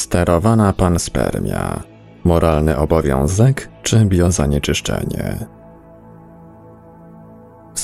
Sterowana panspermia. Moralny obowiązek czy biozanieczyszczenie?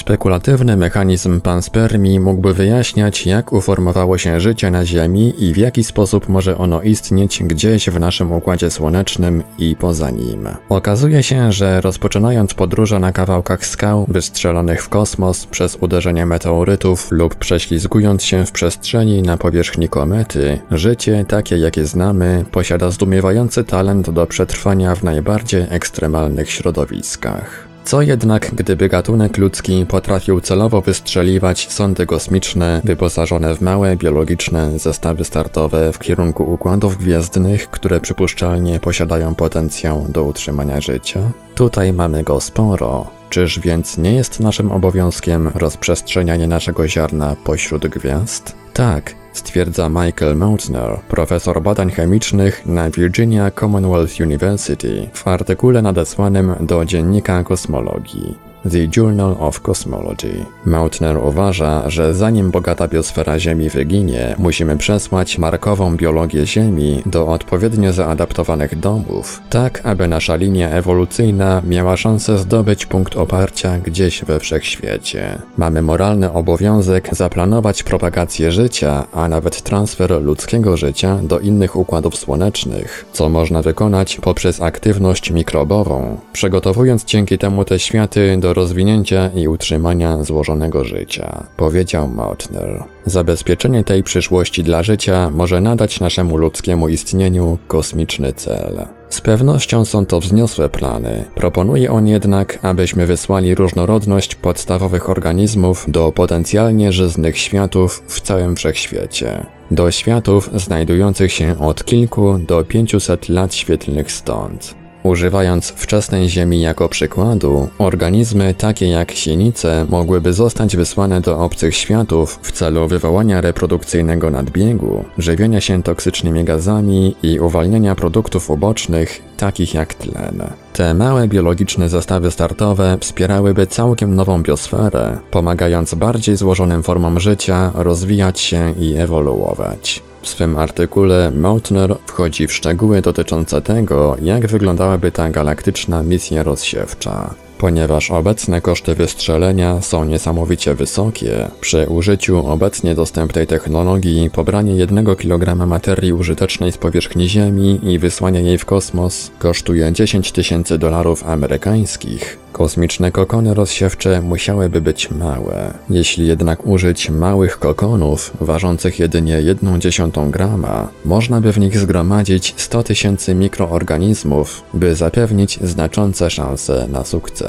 Spekulatywny mechanizm panspermii mógłby wyjaśniać, jak uformowało się życie na Ziemi i w jaki sposób może ono istnieć gdzieś w naszym układzie słonecznym i poza nim. Okazuje się, że rozpoczynając podróże na kawałkach skał wystrzelonych w kosmos przez uderzenie meteorytów lub prześlizgując się w przestrzeni na powierzchni komety, życie takie jakie znamy posiada zdumiewający talent do przetrwania w najbardziej ekstremalnych środowiskach. Co jednak, gdyby gatunek ludzki potrafił celowo wystrzeliwać sondy kosmiczne wyposażone w małe biologiczne zestawy startowe w kierunku układów gwiezdnych, które przypuszczalnie posiadają potencjał do utrzymania życia? Tutaj mamy go sporo. Czyż więc nie jest naszym obowiązkiem rozprzestrzenianie naszego ziarna pośród gwiazd? Tak, stwierdza Michael Mautner, profesor badań chemicznych na Virginia Commonwealth University w artykule nadesłanym do dziennika kosmologii. The Journal of Cosmology. Mautner uważa, że zanim bogata biosfera Ziemi wyginie, musimy przesłać markową biologię Ziemi do odpowiednio zaadaptowanych domów, tak aby nasza linia ewolucyjna miała szansę zdobyć punkt oparcia gdzieś we wszechświecie. Mamy moralny obowiązek zaplanować propagację życia, a nawet transfer ludzkiego życia do innych układów słonecznych, co można wykonać poprzez aktywność mikrobową, przygotowując dzięki temu te światy do rozwinięcia i utrzymania złożonego życia, powiedział Mautner. Zabezpieczenie tej przyszłości dla życia może nadać naszemu ludzkiemu istnieniu kosmiczny cel. Z pewnością są to wzniosłe plany. Proponuje on jednak, abyśmy wysłali różnorodność podstawowych organizmów do potencjalnie żyznych światów w całym wszechświecie. Do światów znajdujących się od kilku do 500 lat świetlnych stąd. Używając wczesnej Ziemi jako przykładu, organizmy takie jak sinice mogłyby zostać wysłane do obcych światów w celu wywołania reprodukcyjnego nadbiegu, żywienia się toksycznymi gazami i uwalniania produktów ubocznych, takich jak tlen. Te małe biologiczne zestawy startowe wspierałyby całkiem nową biosferę, pomagając bardziej złożonym formom życia rozwijać się i ewoluować. W swym artykule Mautner wchodzi w szczegóły dotyczące tego, jak wyglądałaby ta galaktyczna misja rozsiewcza. Ponieważ obecne koszty wystrzelenia są niesamowicie wysokie, przy użyciu obecnie dostępnej technologii pobranie 1 kg materii użytecznej z powierzchni Ziemi i wysłanie jej w kosmos kosztuje 10 tysięcy dolarów amerykańskich. Kosmiczne kokony rozsiewcze musiałyby być małe. Jeśli jednak użyć małych kokonów, ważących jedynie 1,1 grama, można by w nich zgromadzić 100 tysięcy mikroorganizmów, by zapewnić znaczące szanse na sukces.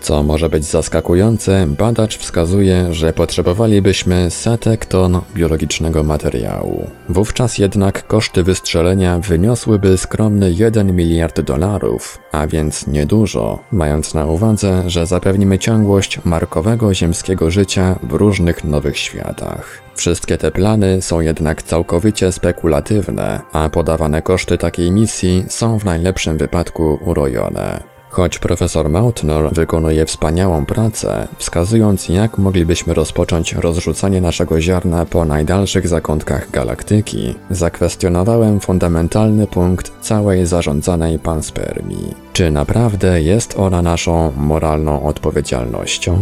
Co może być zaskakujące, badacz wskazuje, że potrzebowalibyśmy setek ton biologicznego materiału. Wówczas jednak koszty wystrzelenia wyniosłyby skromny 1 miliard dolarów, a więc niedużo, mając na uwadze, że zapewnimy ciągłość markowego ziemskiego życia w różnych nowych światach. Wszystkie te plany są jednak całkowicie spekulatywne, a podawane koszty takiej misji są w najlepszym wypadku urojone. Choć profesor Mautner wykonuje wspaniałą pracę, wskazując jak moglibyśmy rozpocząć rozrzucanie naszego ziarna po najdalszych zakątkach galaktyki, zakwestionowałem fundamentalny punkt całej zarządzanej panspermii. Czy naprawdę jest ona naszą moralną odpowiedzialnością?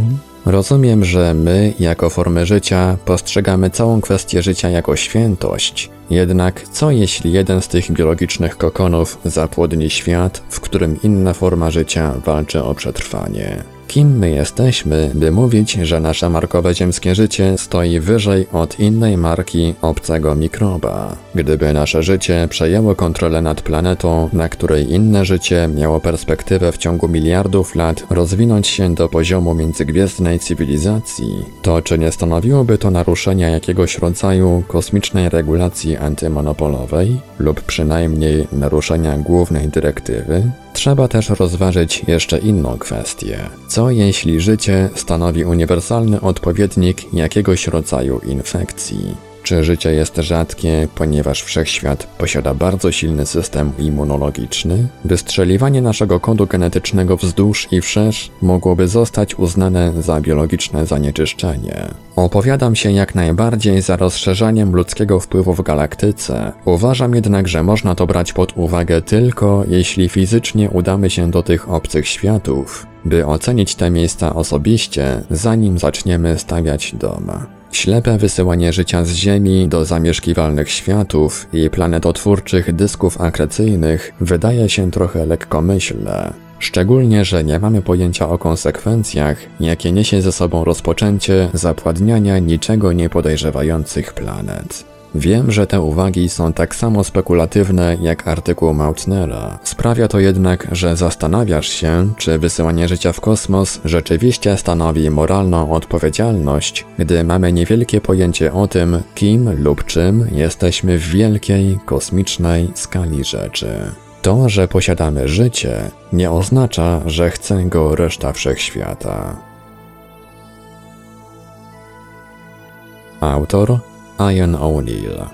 Rozumiem, że my, jako formy życia, postrzegamy całą kwestię życia jako świętość. Jednak co jeśli jeden z tych biologicznych kokonów zapłodni świat, w którym inna forma życia walczy o przetrwanie? Kim my jesteśmy, by mówić, że nasze markowe ziemskie życie stoi wyżej od innej marki obcego mikroba? Gdyby nasze życie przejęło kontrolę nad planetą, na której inne życie miało perspektywę w ciągu miliardów lat rozwinąć się do poziomu międzygwiezdnej cywilizacji, to czy nie stanowiłoby to naruszenia jakiegoś rodzaju kosmicznej regulacji antymonopolowej lub przynajmniej naruszenia głównej dyrektywy? Trzeba też rozważyć jeszcze inną kwestię. Co jeśli życie stanowi uniwersalny odpowiednik jakiegoś rodzaju infekcji? Czy życie jest rzadkie, ponieważ wszechświat posiada bardzo silny system immunologiczny? Wystrzeliwanie naszego kodu genetycznego wzdłuż i wszerz mogłoby zostać uznane za biologiczne zanieczyszczenie. Opowiadam się jak najbardziej za rozszerzaniem ludzkiego wpływu w galaktyce. Uważam jednak, że można to brać pod uwagę tylko jeśli fizycznie udamy się do tych obcych światów, by ocenić te miejsca osobiście, zanim zaczniemy stawiać dom. Ślepe wysyłanie życia z Ziemi do zamieszkiwalnych światów i planetotwórczych dysków akrecyjnych wydaje się trochę lekkomyślne. Szczególnie, że nie mamy pojęcia o konsekwencjach, jakie niesie ze sobą rozpoczęcie zapładniania niczego nie podejrzewających planet. Wiem, że te uwagi są tak samo spekulatywne jak artykuł Mautnera. Sprawia to jednak, że zastanawiasz się, czy wysyłanie życia w kosmos rzeczywiście stanowi moralną odpowiedzialność, gdy mamy niewielkie pojęcie o tym, kim lub czym jesteśmy w wielkiej, kosmicznej skali rzeczy. To, że posiadamy życie, nie oznacza, że chce go reszta wszechświata. Autor Ian O'Neill.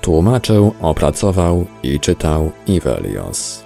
Tłumaczył, opracował i czytał Ivelios.